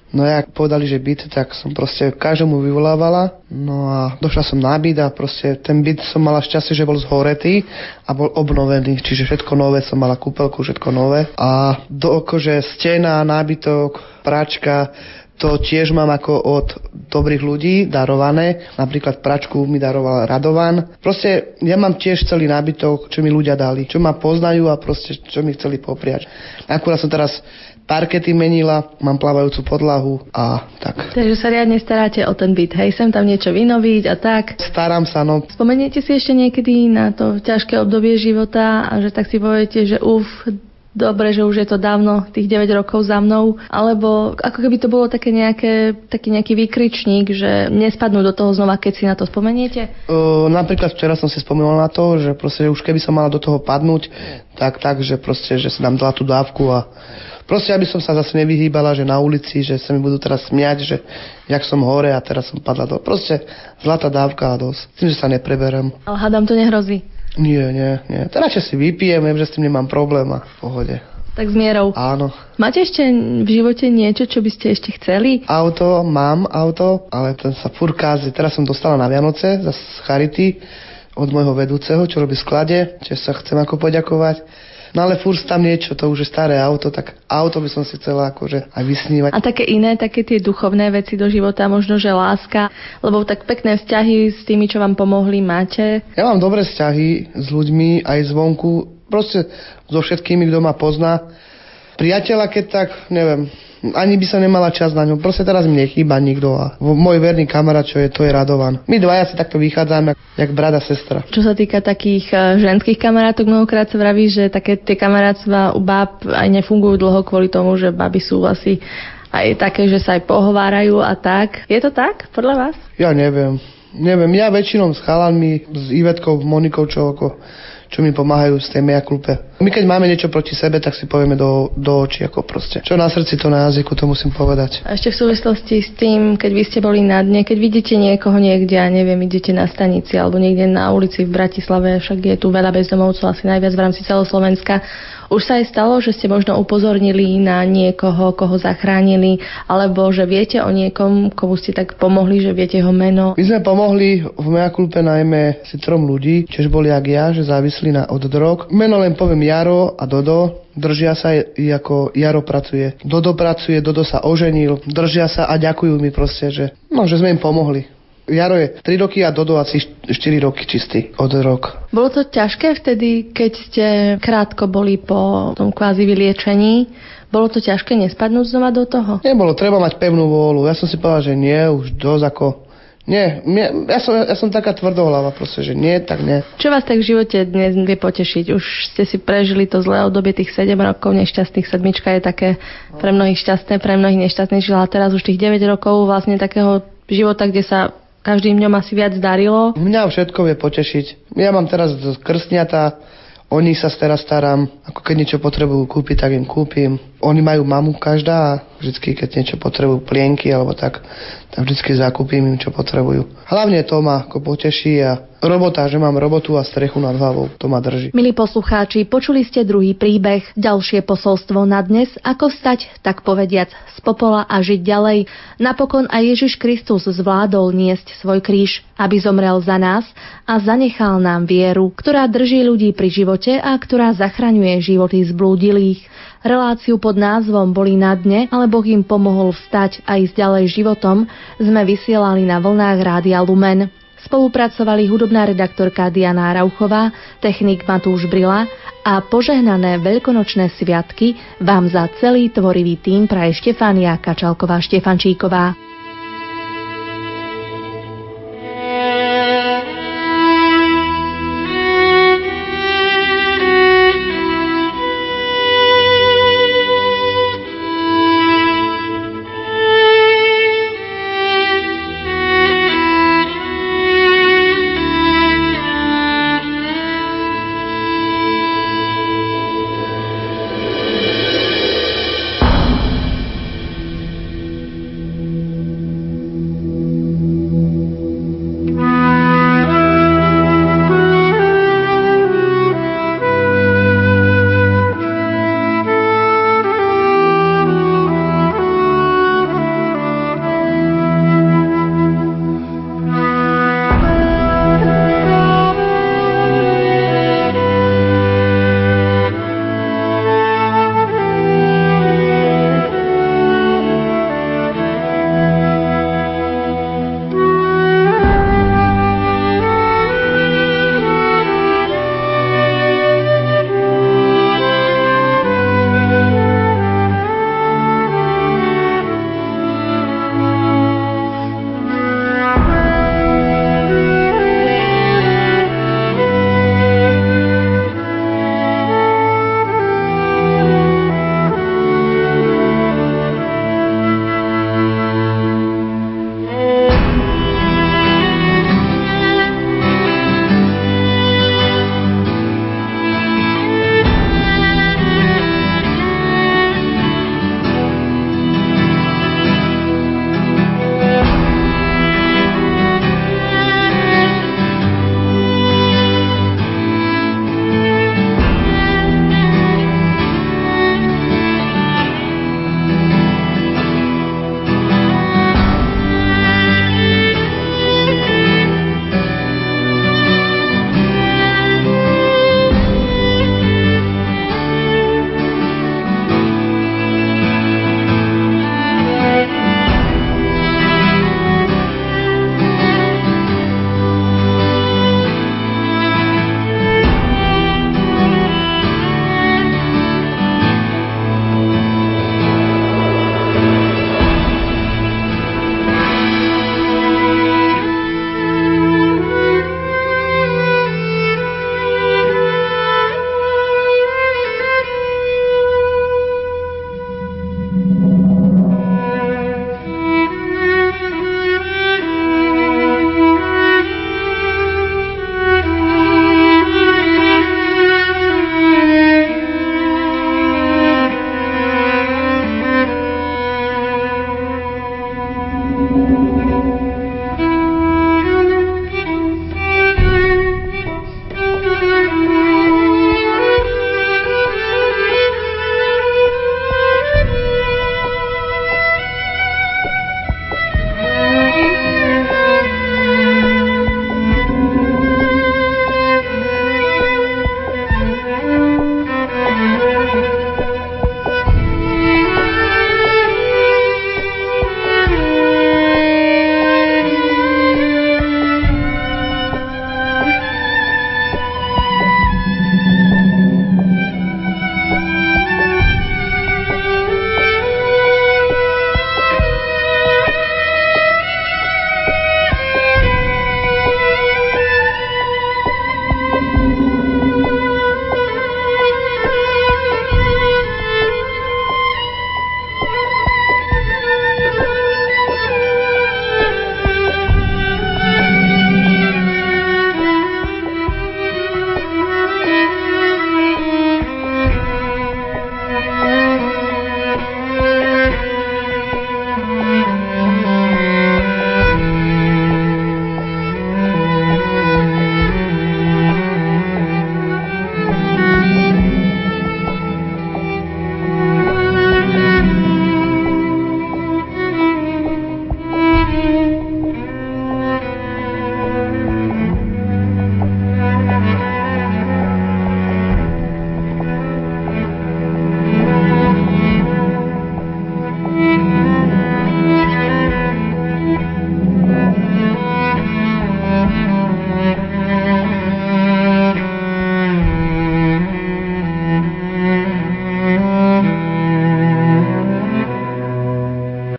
No a ak povedali, že byt, tak som proste každému vyvolávala. No a došla som na byt a proste ten byt som mala šťastie, že bol zhoretý a bol obnovený. Čiže všetko nové som mala kúpelku, všetko nové. A do akože stena, nábytok, pračka, to tiež mám ako od dobrých ľudí darované. Napríklad pračku mi daroval Radovan. Proste ja mám tiež celý nábytok, čo mi ľudia dali, čo ma poznajú a proste čo mi chceli popriať. Akurát som teraz parkety menila, mám plávajúcu podlahu a tak. Takže sa riadne staráte o ten byt, hej, sem tam niečo vynoviť a tak. Starám sa, no. Spomeniete si ešte niekedy na to ťažké obdobie života a že tak si poviete, že uf, dobre, že už je to dávno, tých 9 rokov za mnou, alebo ako keby to bolo také nejaké, taký nejaký výkričník, že nespadnú do toho znova, keď si na to spomeniete? Uh, napríklad včera som si spomenul na to, že proste už keby som mala do toho padnúť, tak tak, že proste, že si dám dala tú dávku a Proste, aby som sa zase nevyhýbala, že na ulici, že sa mi budú teraz smiať, že jak som hore a teraz som padla do... Proste zlatá dávka a dosť. Tým, že sa nepreberem. Ale hádam to nehrozí. Nie, nie, nie. Teraz si vypijem, viem, že s tým nemám problém a v pohode. Tak s mierou. Áno. Máte ešte v živote niečo, čo by ste ešte chceli? Auto, mám auto, ale ten sa fur kázi. Teraz som dostala na Vianoce za Charity od môjho vedúceho, čo robí v sklade, čiže sa chcem ako poďakovať No ale furt tam niečo, to už je staré auto, tak auto by som si chcela akože aj vysnívať. A také iné, také tie duchovné veci do života, možno, že láska, lebo tak pekné vzťahy s tými, čo vám pomohli, máte? Ja mám dobré vzťahy s ľuďmi aj zvonku, proste so všetkými, kto ma pozná. Priateľa, keď tak, neviem, ani by sa nemala čas na ňom. Proste teraz mi nechýba nikto a môj verný kamarát, čo je, to je Radovan. My dvaja si takto vychádzame, jak, jak brada sestra. Čo sa týka takých e, ženských kamarátok, mnohokrát sa vraví, že také tie kamarátstva u báb aj nefungujú dlho kvôli tomu, že baby sú asi aj také, že sa aj pohovárajú a tak. Je to tak, podľa vás? Ja neviem. Neviem, ja väčšinou s chalanmi, s Ivetkou, Monikou, čo ako čo mi pomáhajú z tej meja klupe. My keď máme niečo proti sebe, tak si povieme do, do očí, ako proste. Čo na srdci, to na jazyku, to musím povedať. A ešte v súvislosti s tým, keď vy ste boli na dne, keď vidíte niekoho niekde, a neviem, idete na stanici alebo niekde na ulici v Bratislave, však je tu veľa bezdomovcov, asi najviac v rámci celoslovenska, už sa aj stalo, že ste možno upozornili na niekoho, koho zachránili, alebo že viete o niekom, komu ste tak pomohli, že viete jeho meno? My sme pomohli v Mea Kulpe najmä si trom ľudí, čiže boli jak ja, že závislí na od drog. Meno len poviem Jaro a Dodo, držia sa, ako Jaro pracuje. Dodo pracuje, Dodo sa oženil, držia sa a ďakujú mi proste, že, no, že sme im pomohli. Jaro je 3 roky a Dodo asi 4 roky čistý od rok. Bolo to ťažké vtedy, keď ste krátko boli po tom kvázi vyliečení? Bolo to ťažké nespadnúť znova do toho? Nebolo, treba mať pevnú vôľu. Ja som si povedal, že nie, už dosť ako... Nie, mne, ja, som, ja som taká tvrdohlava proste, že nie, tak nie. Čo vás tak v živote dnes vie potešiť? Už ste si prežili to zlé obdobie tých 7 rokov nešťastných. Sedmička je také pre mnohých šťastné, pre mnohých nešťastných žila. Teraz už tých 9 rokov vlastne takého života, kde sa každým dňom asi viac darilo. Mňa všetko vie potešiť. Ja mám teraz krstňata, o nich sa teraz starám, ako keď niečo potrebujú kúpiť, tak im kúpim. Oni majú mamu každá a vždycky, keď niečo potrebujú, plienky alebo tak, tak vždycky zakúpim im, čo potrebujú. Hlavne to ma ako poteší a robota, že mám robotu a strechu nad hlavou, to ma drží. Milí poslucháči, počuli ste druhý príbeh, ďalšie posolstvo na dnes, ako stať, tak povediac, z popola a žiť ďalej. Napokon aj Ježiš Kristus zvládol niesť svoj kríž, aby zomrel za nás a zanechal nám vieru, ktorá drží ľudí pri živote a ktorá zachraňuje životy zblúdilých. Reláciu pod názvom Boli na dne, ale Boh im pomohol vstať a ísť ďalej životom, sme vysielali na vlnách Rádia Lumen. Spolupracovali hudobná redaktorka Diana Rauchová, technik Matúš Brila a požehnané veľkonočné sviatky vám za celý tvorivý tým praje Štefánia Kačalková-Štefančíková.